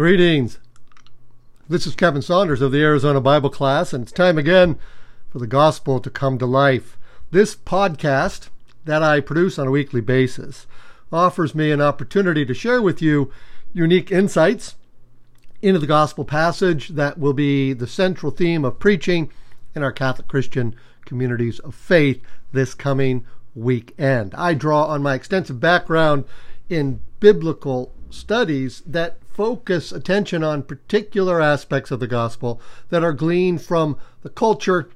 Greetings. This is Kevin Saunders of the Arizona Bible Class, and it's time again for the gospel to come to life. This podcast that I produce on a weekly basis offers me an opportunity to share with you unique insights into the gospel passage that will be the central theme of preaching in our Catholic Christian communities of faith this coming weekend. I draw on my extensive background in biblical studies that focus attention on particular aspects of the gospel that are gleaned from the culture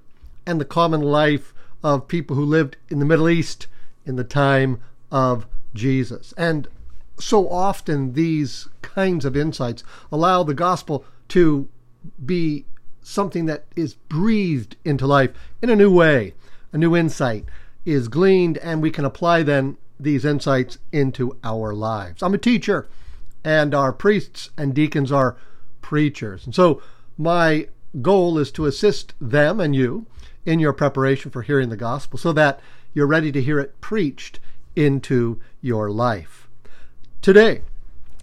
and the common life of people who lived in the Middle East in the time of Jesus. And so often these kinds of insights allow the gospel to be something that is breathed into life in a new way. A new insight is gleaned, and we can apply then these insights into our lives. I'm a teacher, and our priests and deacons are preachers. And so my goal is to assist them and you in your preparation for hearing the gospel so that you're ready to hear it preached into your life. Today,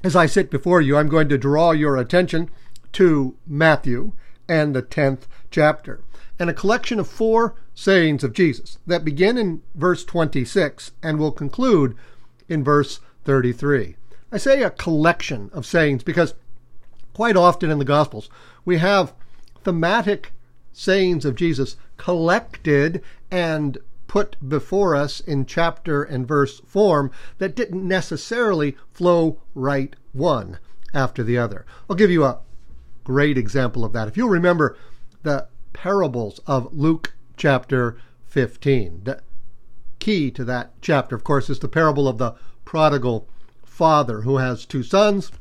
as I sit before you, I'm going to draw your attention to Matthew and the 10th chapter, and a collection of four sayings of Jesus that begin in verse 26 and will conclude in verse 33. I say a collection of sayings because quite often in the Gospels we have thematic sayings of Jesus collected and put before us in chapter and verse form that didn't necessarily flow right one after the other. I'll give you a great example of that. If you'll remember the parables of Luke chapter 15, the key to that chapter, of course, is the parable of the prodigal father who has two sons,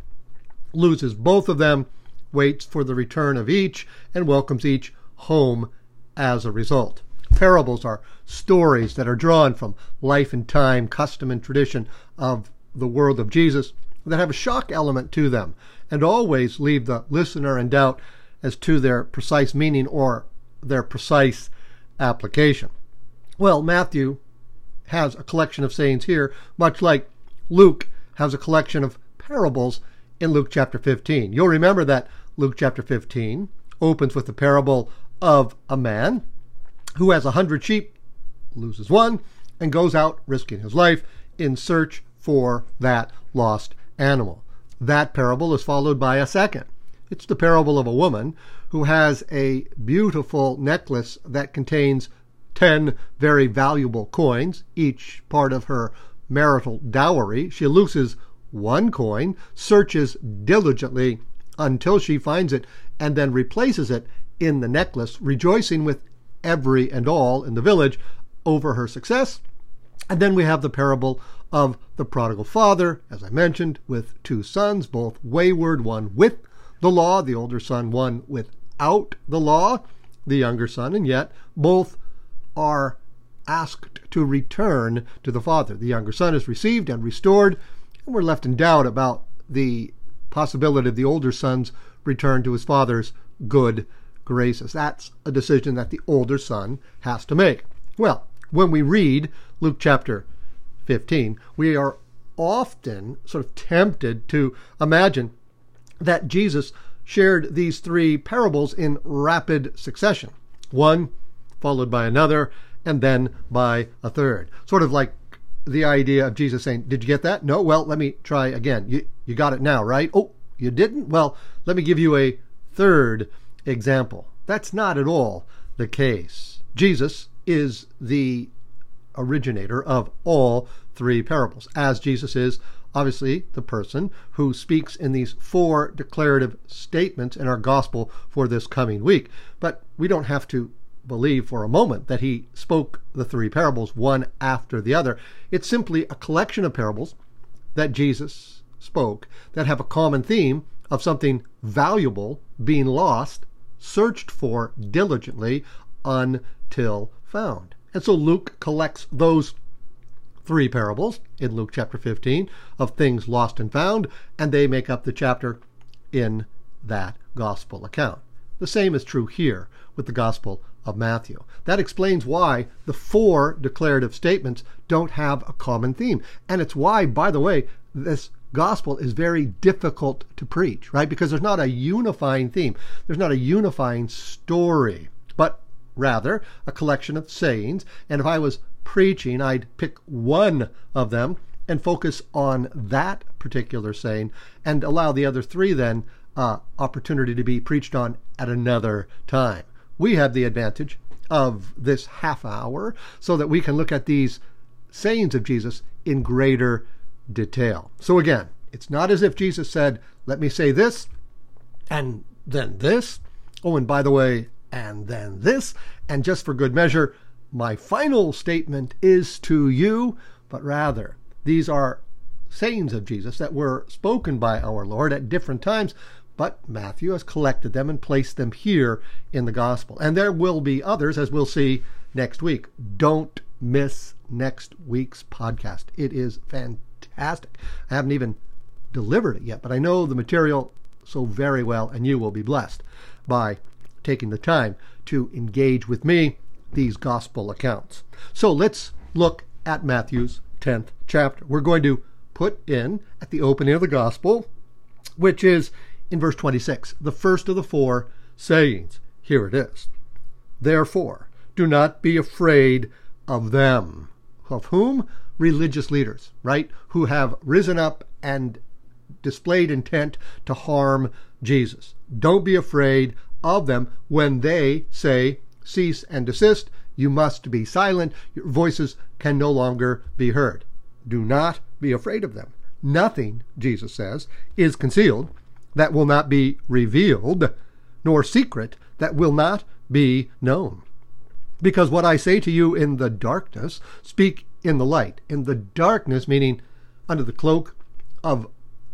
loses both of them, waits for the return of each, and welcomes each home as a result. Parables are stories that are drawn from life and time, custom and tradition of the world of Jesus that have a shock element to them and always leave the listener in doubt as to their precise meaning or their precise application. Well, Matthew has a collection of sayings here, much like Luke has a collection of parables in Luke chapter 15. You'll remember that Luke chapter 15 opens with the parable of a man who has a hundred sheep, loses one, and goes out risking his life in search for that lost animal. That parable is followed by a second. It's the parable of a woman who has a beautiful necklace that contains 10 very valuable coins, each part of her marital dowry. She loses one coin, searches diligently until she finds it, and then replaces it in the necklace, rejoicing with every and all in the village over her success. And then we have the parable of the prodigal father, as I mentioned, with two sons, both wayward, one with the law, the older son, one without the law, the younger son, and yet both are asked to return to the Father. The younger son is received and restored, and we're left in doubt about the possibility of the older son's return to his father's good graces. That's a decision that the older son has to make. Well, when we read Luke chapter 15, we are often sort of tempted to imagine that Jesus shared these three parables in rapid succession, one followed by another, and then by a third. Sort of like the idea of Jesus saying, Did you get that? No? Well, let me try again. You, you got it now, right? Oh, you didn't? Well, let me give you a third example. That's not at all the case. Jesus is the originator of all three parables, as Jesus is obviously the person who speaks in these four declarative statements in our gospel for this coming week. But we don't have to believe for a moment that he spoke the three parables one after the other. It's simply a collection of parables that Jesus spoke that have a common theme of something valuable being lost, searched for diligently until found. And so Luke collects those three parables in Luke chapter 15 of things lost and found, and they make up the chapter in that gospel account. The same is true here with the gospel of Matthew. That explains why the four declarative statements don't have a common theme. And it's why, by the way, this gospel is very difficult to preach, right? Because there's not a unifying theme, there's not a unifying story, but rather a collection of sayings. And if I was preaching, I'd pick one of them and focus on that particular saying and allow the other three then uh, opportunity to be preached on at another time. We have the advantage of this half hour so that we can look at these sayings of Jesus in greater detail. So again, it's not as if Jesus said, Let me say this, and then this. Oh, and by the way, and then this. And just for good measure, my final statement is to you, but rather, these are sayings of Jesus that were spoken by our Lord at different times, but Matthew has collected them and placed them here in the gospel. And there will be others, as we'll see next week. Don't miss next week's podcast. It is fantastic. I haven't even delivered it yet, but I know the material so very well, and you will be blessed by taking the time to engage with me these gospel accounts. So let's look at Matthew's 10th chapter. We're going to put in at the opening of the gospel, which is in verse 26, the first of the four sayings. Here it is. Therefore, do not be afraid of them. Of whom? Religious leaders, right? Who have risen up and displayed intent to harm Jesus. Don't be afraid of them when they say, cease and desist. You must be silent. Your voices can no longer be heard. Do not be afraid of them. Nothing, Jesus says, is concealed that will not be revealed, nor secret that will not be known. Because what I say to you in the darkness, speak in the light. In the darkness, meaning under the cloak of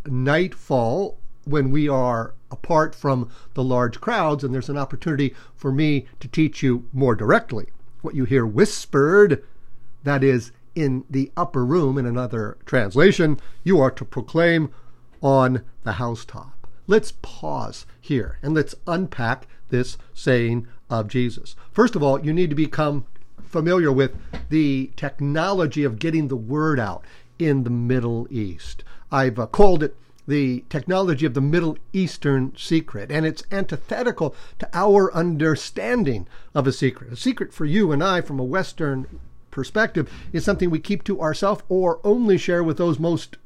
nightfall, when we are apart from the large crowds, and there's an opportunity for me to teach you more directly. What you hear whispered, that is, in the upper room, in another translation, you are to proclaim on the housetop. Let's pause here and let's unpack this saying of Jesus. First of all, you need to become familiar with the technology of getting the word out in the Middle East. I've uh, called it the technology of the Middle Eastern secret, and it's antithetical to our understanding of a secret. A secret for you and I from a Western perspective is something we keep to ourselves or only share with those most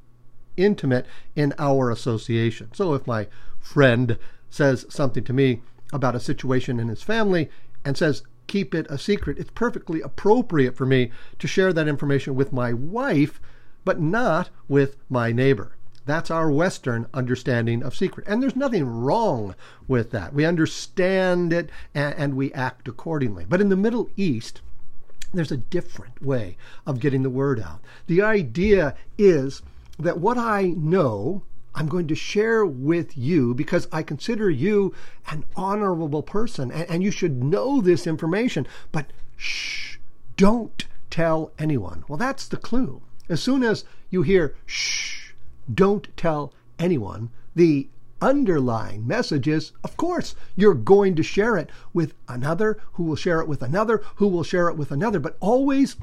intimate in our association. So if my friend says something to me about a situation in his family and says, keep it a secret, it's perfectly appropriate for me to share that information with my wife, but not with my neighbor. That's our Western understanding of secret. And there's nothing wrong with that. We understand it and, and, we act accordingly. But in the Middle East, there's a different way of getting the word out. The idea is that what I know, I'm going to share with you because I consider you an honorable person and, and you should know this information. But shh, don't tell anyone. Well, that's the clue. As soon as you hear shh, don't tell anyone. The underlying message is, of course, you're going to share it with another who will share it with another who will share it with another, but always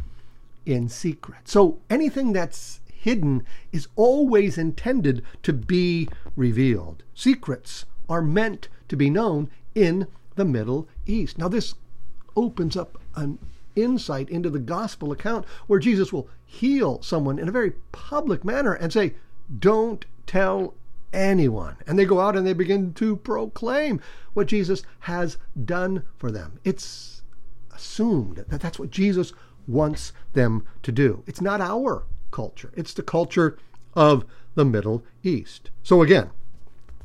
in secret. So anything that's hidden is always intended to be revealed. Secrets are meant to be known in the Middle East. Now, this opens up an insight into the gospel account where Jesus will heal someone in a very public manner and say, don't tell anyone. And they go out and they begin to proclaim what Jesus has done for them. It's assumed that that's what Jesus wants them to do. It's not our culture, it's the culture of the Middle East. So again,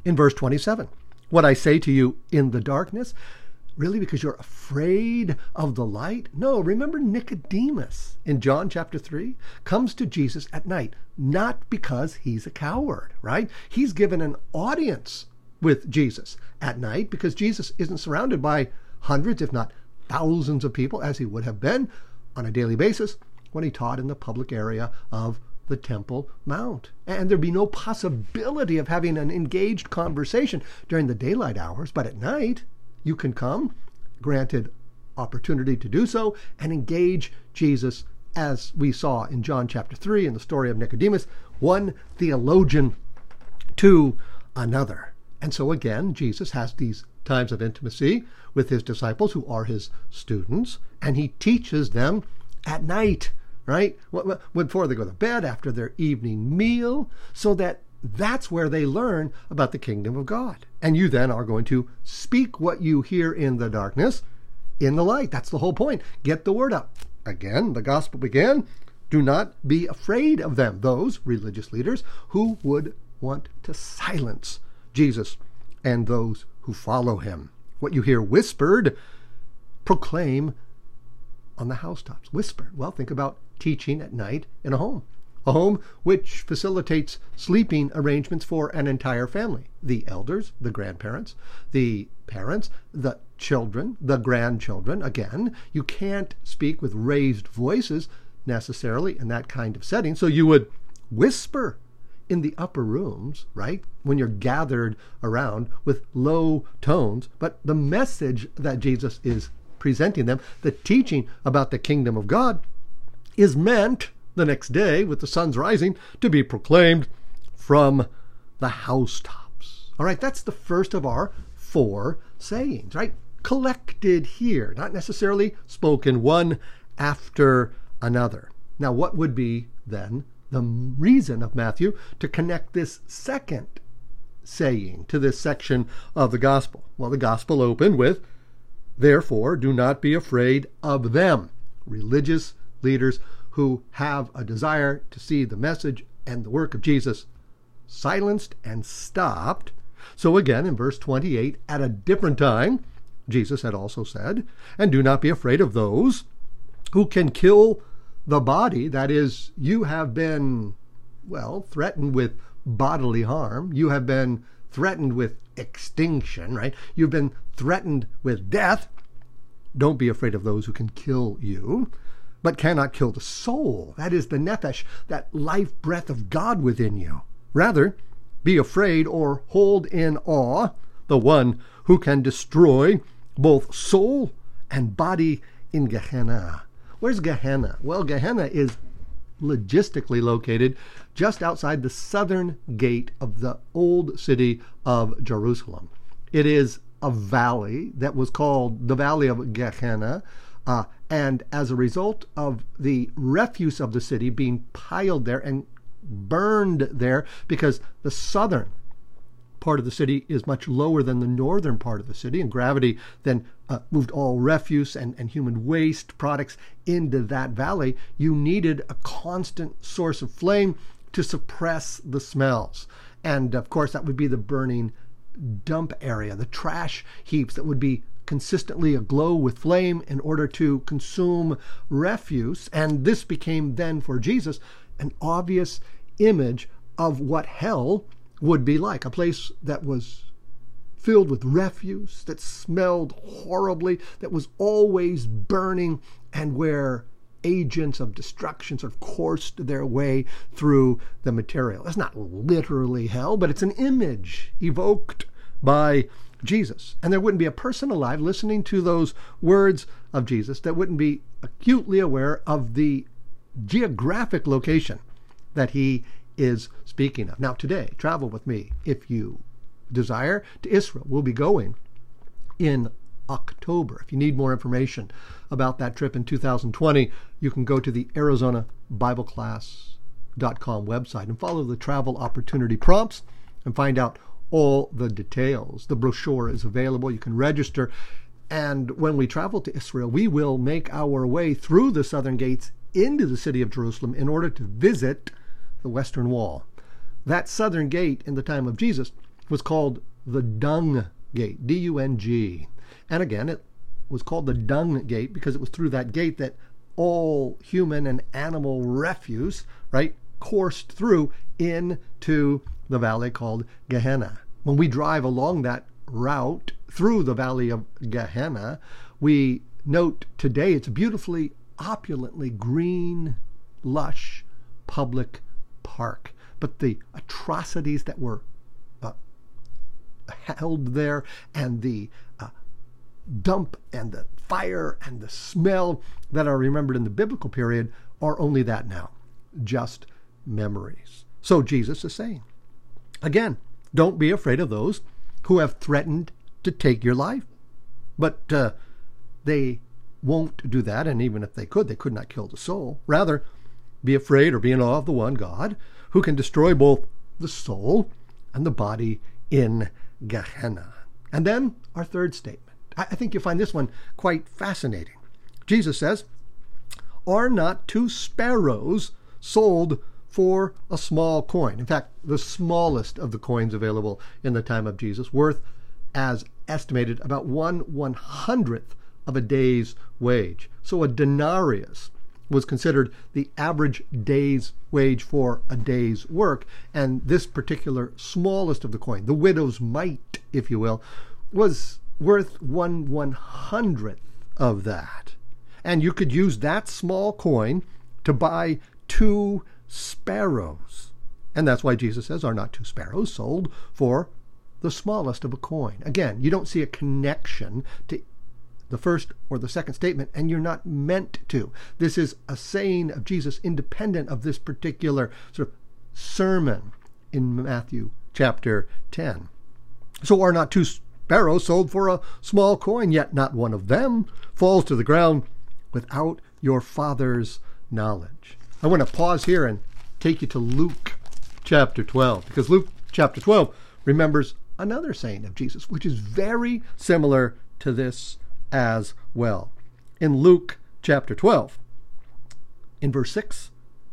in verse 27, what I say to you in the darkness, Really? Because you're afraid of the light? No, remember Nicodemus in John chapter 3 comes to Jesus at night, not because he's a coward, right? He's given an audience with Jesus at night because Jesus isn't surrounded by hundreds, if not thousands of people, as he would have been on a daily basis when he taught in the public area of the Temple Mount. And there'd be no possibility of having an engaged conversation during the daylight hours, but at night, you can come, granted opportunity to do so, and engage Jesus as we saw in John chapter 3 in the story of Nicodemus one theologian to another. And so again, Jesus has these times of intimacy with his disciples who are his students, and he teaches them at night, right? Before they go to bed, after their evening meal, so that that's where they learn about the kingdom of God. And you then are going to speak what you hear in the darkness in the light. That's the whole point. Get the word out. Again, the gospel began. Do not be afraid of them, those religious leaders who would want to silence Jesus and those who follow him. What you hear whispered, proclaim on the housetops. Whispered. Well, think about teaching at night in a home a home which facilitates sleeping arrangements for an entire family the elders, the grandparents, the parents, the children, the grandchildren. Again, you can't speak with raised voices necessarily in that kind of setting, so you would whisper in the upper rooms, right? When you're gathered around with low tones, but the message that Jesus is presenting them, the teaching about the kingdom of God, is meant the next day, with the sun's rising, to be proclaimed from the housetops. All right, that's the first of our four sayings, right? Collected here, not necessarily spoken one after another. Now, what would be then the reason of Matthew to connect this second saying to this section of the gospel? Well, the gospel opened with, Therefore, do not be afraid of them, religious leaders who have a desire to see the message and the work of Jesus silenced and stopped. So again, in verse 28, at a different time, Jesus had also said, And do not be afraid of those who can kill the body. That is, you have been, well, threatened with bodily harm. You have been threatened with extinction, right? You've been threatened with death. Don't be afraid of those who can kill you but cannot kill the soul. That is the nephesh, that life breath of God within you. Rather, be afraid or hold in awe the one who can destroy both soul and body in Gehenna. Where's Gehenna? Well, Gehenna is logistically located just outside the southern gate of the old city of Jerusalem. It is a valley that was called the Valley of Gehenna, uh, and as a result of the refuse of the city being piled there and burned there, because the southern part of the city is much lower than the northern part of the city, and gravity then uh, moved all refuse and, and human waste products into that valley, you needed a constant source of flame to suppress the smells. And of course, that would be the burning dump area, the trash heaps that would be consistently aglow with flame in order to consume refuse. And this became then for Jesus an obvious image of what hell would be like a place that was filled with refuse, that smelled horribly, that was always burning, and where agents of destruction sort of coursed their way through the material. It's not literally hell, but it's an image evoked by Jesus. And there wouldn't be a person alive listening to those words of Jesus that wouldn't be acutely aware of the geographic location that he is speaking of. Now, today, travel with me if you desire to Israel. We'll be going in October. If you need more information about that trip in 2020, you can go to the Arizona Bible website and follow the travel opportunity prompts and find out all the details. The brochure is available. You can register. And when we travel to Israel, we will make our way through the southern gates into the city of Jerusalem in order to visit the Western Wall. That southern gate in the time of Jesus was called the Dung Gate, D U N G. And again, it was called the Dung Gate because it was through that gate that all human and animal refuse, right, coursed through into the valley called Gehenna. When we drive along that route through the valley of Gehenna, we note today it's beautifully, opulently green, lush public park. But the atrocities that were uh, held there and the uh, dump and the fire and the smell that are remembered in the biblical period are only that now, just memories. So Jesus is saying, again, don't be afraid of those who have threatened to take your life. But uh, they won't do that, and even if they could, they could not kill the soul. Rather, be afraid or be in awe of the one God who can destroy both the soul and the body in Gehenna. And then our third statement. I think you'll find this one quite fascinating. Jesus says, Are not two sparrows sold for a small coin? In fact, the smallest of the coins available in the time of Jesus, worth as estimated about one one hundredth of a day's wage. So a denarius was considered the average day's wage for a day's work. And this particular smallest of the coin, the widow's mite, if you will, was worth one one hundredth of that. And you could use that small coin to buy two sparrows. And that's why Jesus says, Are not two sparrows sold for the smallest of a coin? Again, you don't see a connection to the first or the second statement, and you're not meant to. This is a saying of Jesus independent of this particular sort of sermon in Matthew chapter 10. So are not two sparrows sold for a small coin, yet not one of them falls to the ground without your Father's knowledge. I want to pause here and take you to Luke chapter 12, because Luke chapter 12 remembers another saying of Jesus, which is very similar to this as well. In Luke chapter 12, in verse 6,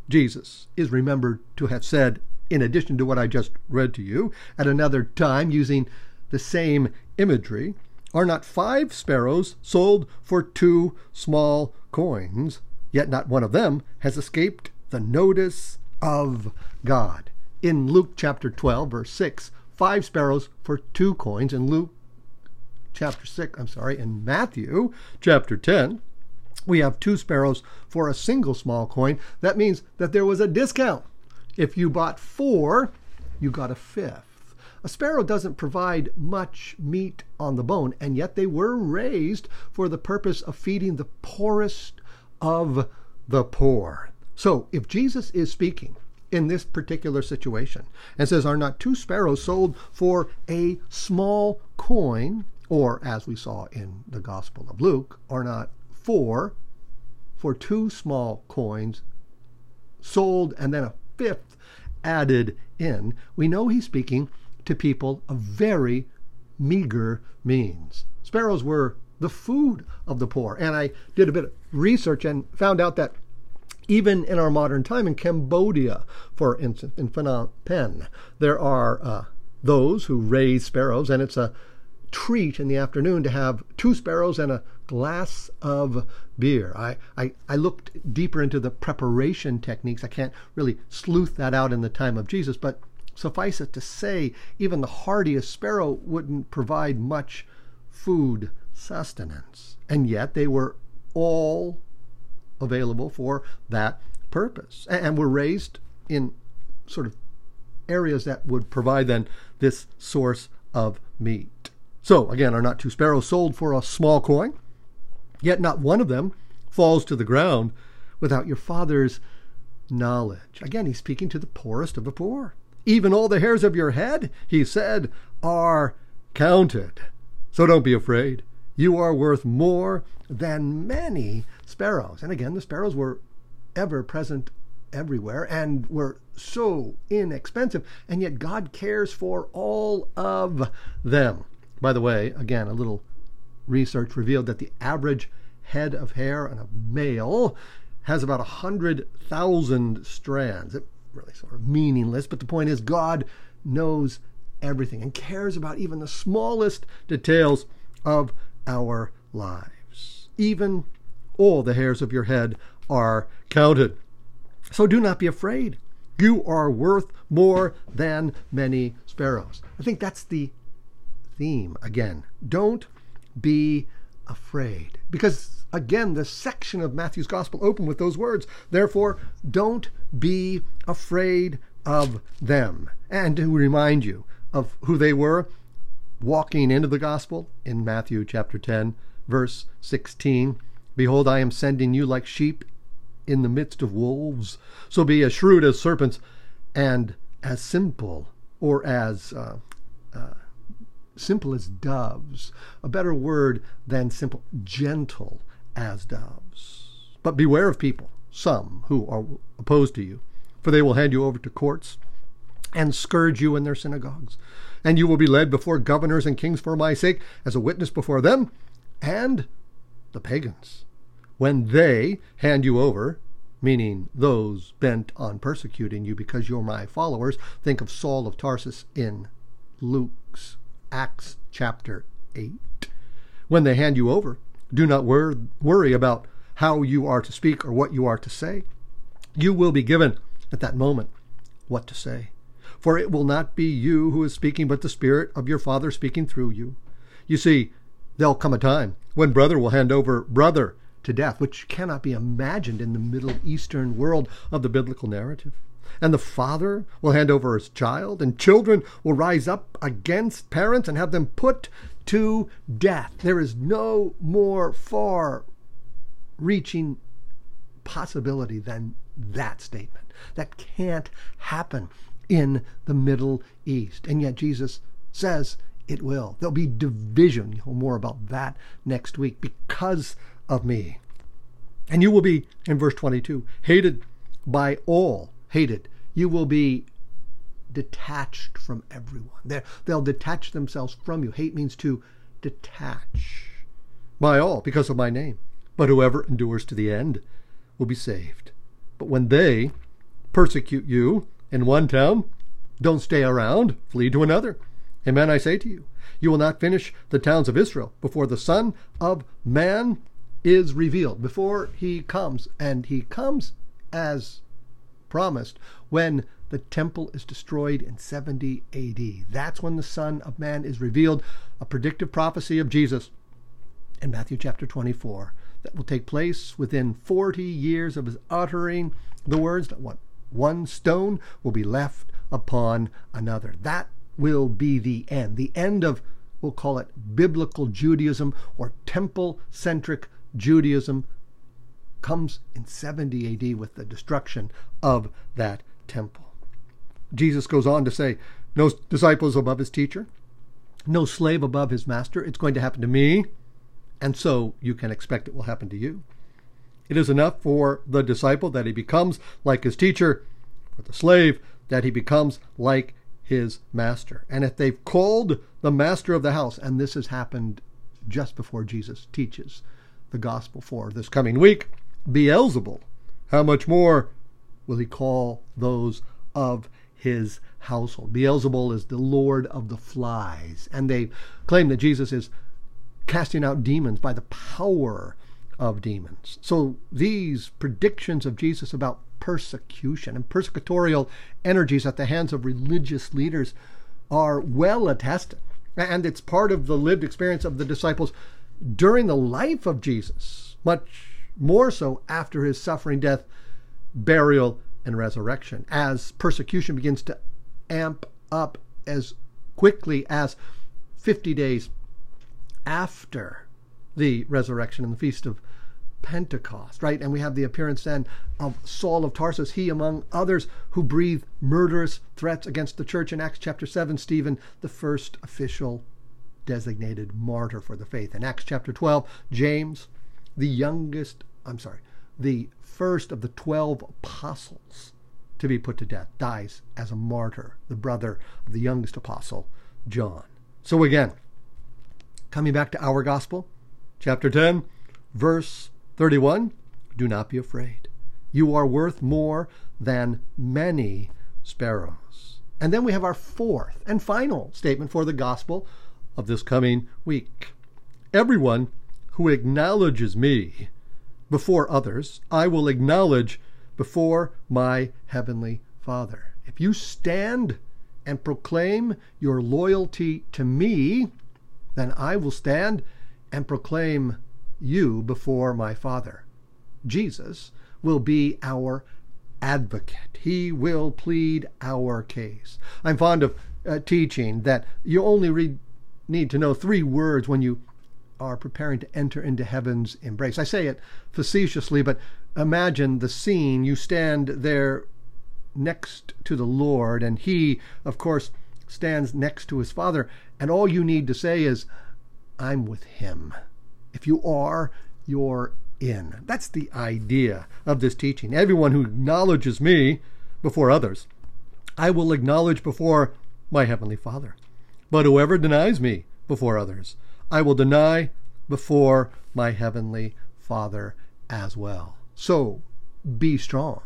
Jesus is remembered to have said, in addition to what I just read to you, at another time using the same imagery, are not five sparrows sold for two small coins, yet not one of them has escaped the notice of God. In Luke chapter 12, verse 6, five sparrows for two coins. In Luke chapter 6, I'm sorry, in Matthew chapter 10, we have two sparrows for a single small coin. That means that there was a discount. If you bought four, you got a fifth. A sparrow doesn't provide much meat on the bone, and yet they were raised for the purpose of feeding the poorest of the poor. So if Jesus is speaking in this particular situation and says, Are not two sparrows sold for a small coin? or as we saw in the Gospel of Luke, are not four for two small coins sold and then a fifth added in. We know he's speaking to people of very meager means. Sparrows were the food of the poor. And I did a bit of research and found out that even in our modern time, in Cambodia, for instance, in Phnom Penh, there are uh, those who raise sparrows, and it's a treat in the afternoon to have two sparrows and a glass of beer. I, I, I looked deeper into the preparation techniques. I can't really sleuth that out in the time of Jesus, but suffice it to say, even the hardiest sparrow wouldn't provide much food sustenance. And yet they were all available for that purpose and were raised in sort of areas that would provide then this source of meat. So, again, are not two sparrows sold for a small coin? Yet not one of them falls to the ground without your Father's knowledge. Again, he's speaking to the poorest of the poor. Even all the hairs of your head, he said, are counted. So don't be afraid. You are worth more than many sparrows. And again, the sparrows were ever present everywhere and were so inexpensive, and yet God cares for all of them. By the way, again, a little research revealed that the average head of hair on a male has about 100,000 strands. It really sort of meaningless, but the point is God knows everything and cares about even the smallest details of our lives. Even all the hairs of your head are counted. So do not be afraid. You are worth more than many sparrows. I think that's the theme again. Don't be afraid. Because again, the section of Matthew's gospel opened with those words. Therefore, don't be afraid of them. And to remind you of who they were, walking into the gospel in Matthew chapter 10, verse 16 Behold, I am sending you like sheep in the midst of wolves. So be as shrewd as serpents and as simple or as uh, uh, simple as doves, a better word than simple, gentle as doves. But beware of people, some who are opposed to you, for they will hand you over to courts and scourge you in their synagogues. And you will be led before governors and kings for my sake as a witness before them and the pagans. When they hand you over, meaning those bent on persecuting you because you're my followers, think of Saul of Tarsus in Luke's Acts chapter 8. When they hand you over, do not wor- worry about how you are to speak or what you are to say. You will be given at that moment what to say. For it will not be you who is speaking, but the Spirit of your Father speaking through you. You see, there'll come a time when brother will hand over brother to death, which cannot be imagined in the Middle Eastern world of the biblical narrative. And the father will hand over his child, and children will rise up against parents and have them put to death. There is no more far reaching possibility than that statement. That can't happen in the Middle East. And yet Jesus says it will. There'll be division. You'll more about that next week because of me. And you will be, in verse 22, hated by all. Hated. You will be detached from everyone. they they'll detach themselves from you. Hate means to detach by all because of my name. But whoever endures to the end will be saved. But when they persecute you in one town, don't stay around, flee to another. Amen, I say to you. You will not finish the towns of Israel before the Son of Man is revealed, before he comes. And he comes as promised when the temple is destroyed in 70 AD. That's when the Son of Man is revealed, a predictive prophecy of Jesus in Matthew chapter 24 that will take place within 40 years of his uttering the words that one, one stone will be left upon another. That will be the end, the end of, we'll call it biblical Judaism or temple centric Judaism comes in 70 AD with the destruction of that temple. Jesus goes on to say, No disciples above his teacher, no slave above his master. It's going to happen to me, and so you can expect it will happen to you. It is enough for the disciple that he becomes like his teacher, for the slave that he becomes like his master. And if they've called the master of the house, and this has happened just before Jesus teaches the gospel for this coming week, Beelzebul, how much more will he call those of his household? Beelzebul is the lord of the flies, and they claim that Jesus is casting out demons by the power of demons. So these predictions of Jesus about persecution and persecutorial energies at the hands of religious leaders are well attested. And it's part of the lived experience of the disciples during the life of Jesus, much more so after his suffering, death, burial, and resurrection, as persecution begins to amp up as quickly as 50 days after the resurrection and the feast of Pentecost, right? And we have the appearance then of Saul of Tarsus, he among others who breathe murderous threats against the church in Acts chapter 7, Stephen, the first official designated martyr for the faith. In Acts chapter 12, James, the youngest, I'm sorry, the first of the 12 apostles to be put to death, dies as a martyr, the brother of the youngest apostle, John. So again, coming back to our gospel, chapter 10, verse 31 Do not be afraid. You are worth more than many sparrows. And then we have our fourth and final statement for the gospel of this coming week. Everyone who acknowledges me before others, I will acknowledge before my heavenly Father. If you stand and proclaim your loyalty to me, then I will stand and proclaim you before my Father. Jesus will be our advocate. He will plead our case. I'm fond of uh, teaching that you only need to know three words when you are preparing to enter into heaven's embrace. I say it facetiously, but imagine the scene. You stand there next to the Lord, and he, of course, stands next to his Father, and all you need to say is, I'm with him. If you are, you're in. That's the idea of this teaching. Everyone who acknowledges me before others, I will acknowledge before my Heavenly Father. But whoever denies me before others, I will deny before my Heavenly Father as well. So be strong.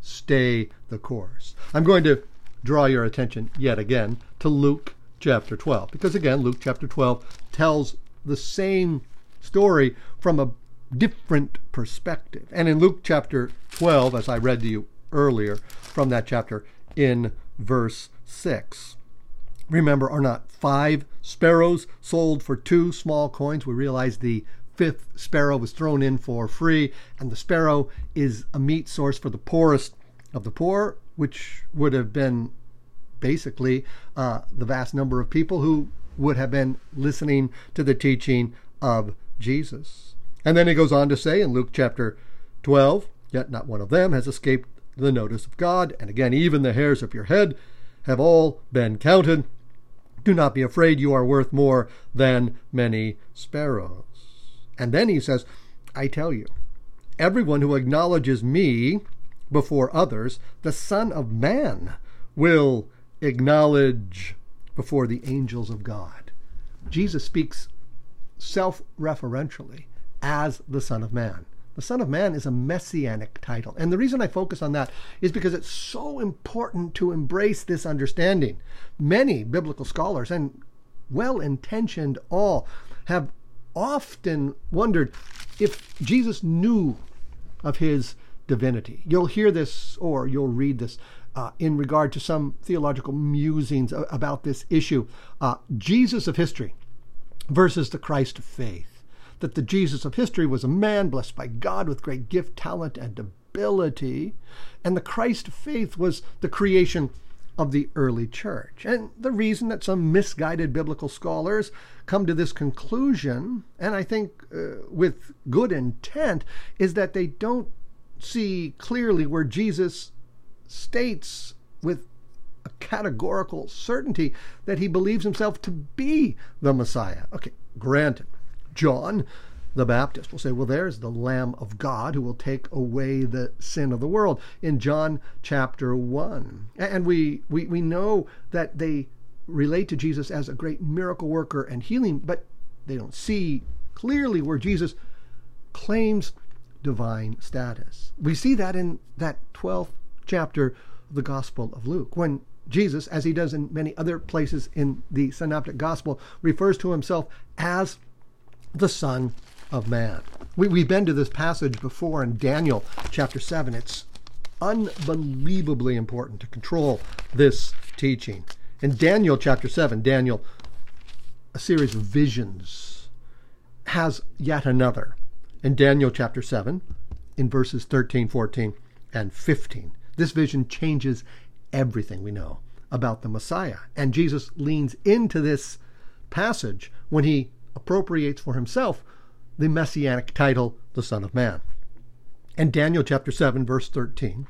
Stay the course. I'm going to draw your attention yet again to Luke chapter 12, because again, Luke chapter 12 tells the same story from a different perspective. And in Luke chapter 12, as I read to you earlier from that chapter in verse 6, remember, are not five sparrows sold for two small coins? We realize the fifth sparrow was thrown in for free, and the sparrow is a meat source for the poorest of the poor, which would have been basically uh, the vast number of people who would have been listening to the teaching of Jesus. And then he goes on to say in Luke chapter 12, Yet not one of them has escaped the notice of God. And again, even the hairs of your head have all been counted. Do not be afraid, you are worth more than many sparrows. And then he says, I tell you, everyone who acknowledges me before others, the Son of Man will acknowledge before the angels of God. Jesus speaks self referentially as the Son of Man. The Son of Man is a messianic title. And the reason I focus on that is because it's so important to embrace this understanding. Many biblical scholars, and well intentioned all, have often wondered if Jesus knew of his divinity. You'll hear this or you'll read this uh, in regard to some theological musings about this issue. Uh, Jesus of history versus the Christ of faith. That the Jesus of history was a man blessed by God with great gift, talent, and ability, and the Christ of faith was the creation of the early church. And the reason that some misguided biblical scholars come to this conclusion, and I think uh, with good intent, is that they don't see clearly where Jesus states with a categorical certainty that he believes himself to be the Messiah. Okay, granted, John the Baptist will say, well, there's the Lamb of God who will take away the sin of the world in John chapter 1. And we, we, we know that they relate to Jesus as a great miracle worker and healing, but they don't see clearly where Jesus claims divine status. We see that in that 12th chapter of the Gospel of Luke, when Jesus, as he does in many other places in the Synoptic Gospel, refers to himself as the Son of Man. We, we've been to this passage before in Daniel chapter 7. It's unbelievably important to control this teaching. In Daniel chapter 7, Daniel, a series of visions, has yet another. In Daniel chapter 7, in verses 13, 14, and 15, this vision changes everything we know about the Messiah. And Jesus leans into this passage when he appropriates for himself the messianic title, the Son of Man. And Daniel chapter 7, verse 13,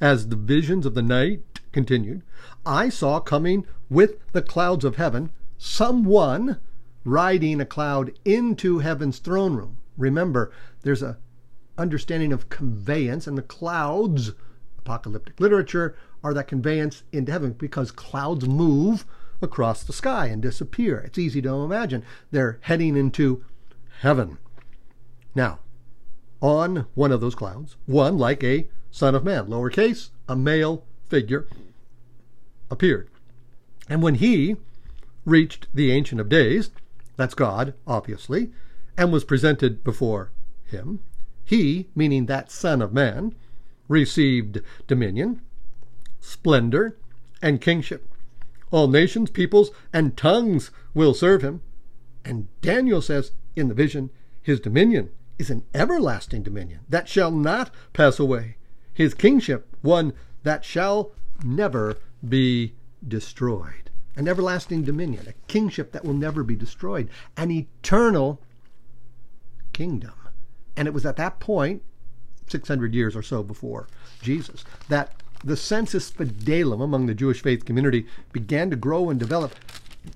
as the visions of the night continued, I saw coming with the clouds of heaven someone riding a cloud into heaven's throne room. Remember, there's a understanding of conveyance, and the clouds apocalyptic literature are that conveyance into heaven because clouds move across the sky and disappear. It's easy to imagine. They're heading into heaven. Now, on one of those clouds, one like a son of man, lowercase, a male figure, appeared. And when he reached the Ancient of Days, that's God, obviously, and was presented before him, he, meaning that Son of Man, received dominion, splendor, and kingship. All nations, peoples, and tongues will serve him. And Daniel says in the vision, his dominion is an everlasting dominion that shall not pass away. His kingship, one that shall never be destroyed. An everlasting dominion, a kingship that will never be destroyed, an eternal kingdom. And it was at that point 600 years or so before Jesus, that the sensus fidelium among the Jewish faith community began to grow and develop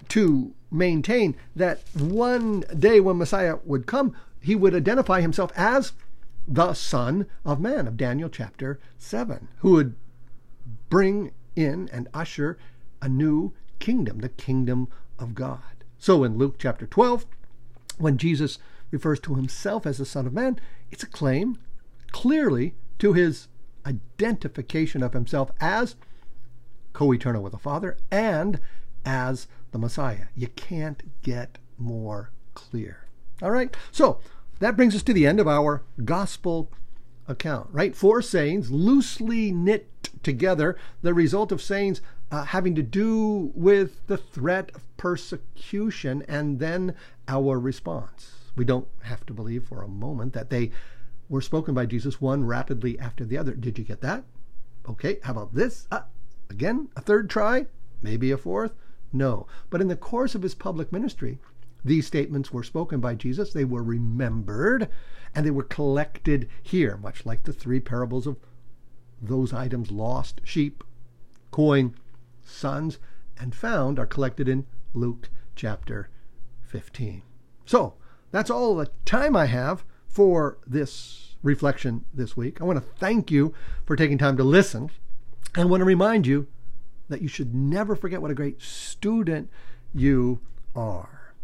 to maintain that one day when Messiah would come, he would identify himself as the Son of Man of Daniel chapter 7, who would bring in and usher a new kingdom, the kingdom of God. So in Luke chapter 12, when Jesus refers to himself as the Son of Man, it's a claim clearly to his identification of himself as co eternal with the Father and as the Messiah. You can't get more clear. All right? So that brings us to the end of our gospel account, right? Four sayings loosely knit together, the result of sayings uh, having to do with the threat of persecution and then our response. We don't have to believe for a moment that they were spoken by Jesus one rapidly after the other. Did you get that? Okay, how about this? Uh, again, a third try? Maybe a fourth? No. But in the course of his public ministry, these statements were spoken by Jesus, they were remembered, and they were collected here, much like the three parables of those items lost sheep, coin, sons, and found are collected in Luke chapter 15. So, that's all the time I have for this reflection this week. I want to thank you for taking time to listen. I want to remind you that you should never forget what a great student you are.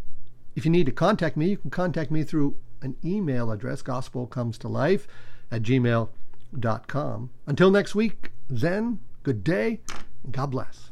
If you need to contact me, you can contact me through an email address, gospelcomestolife at gmail.com. Until next week, then, good day, and God bless.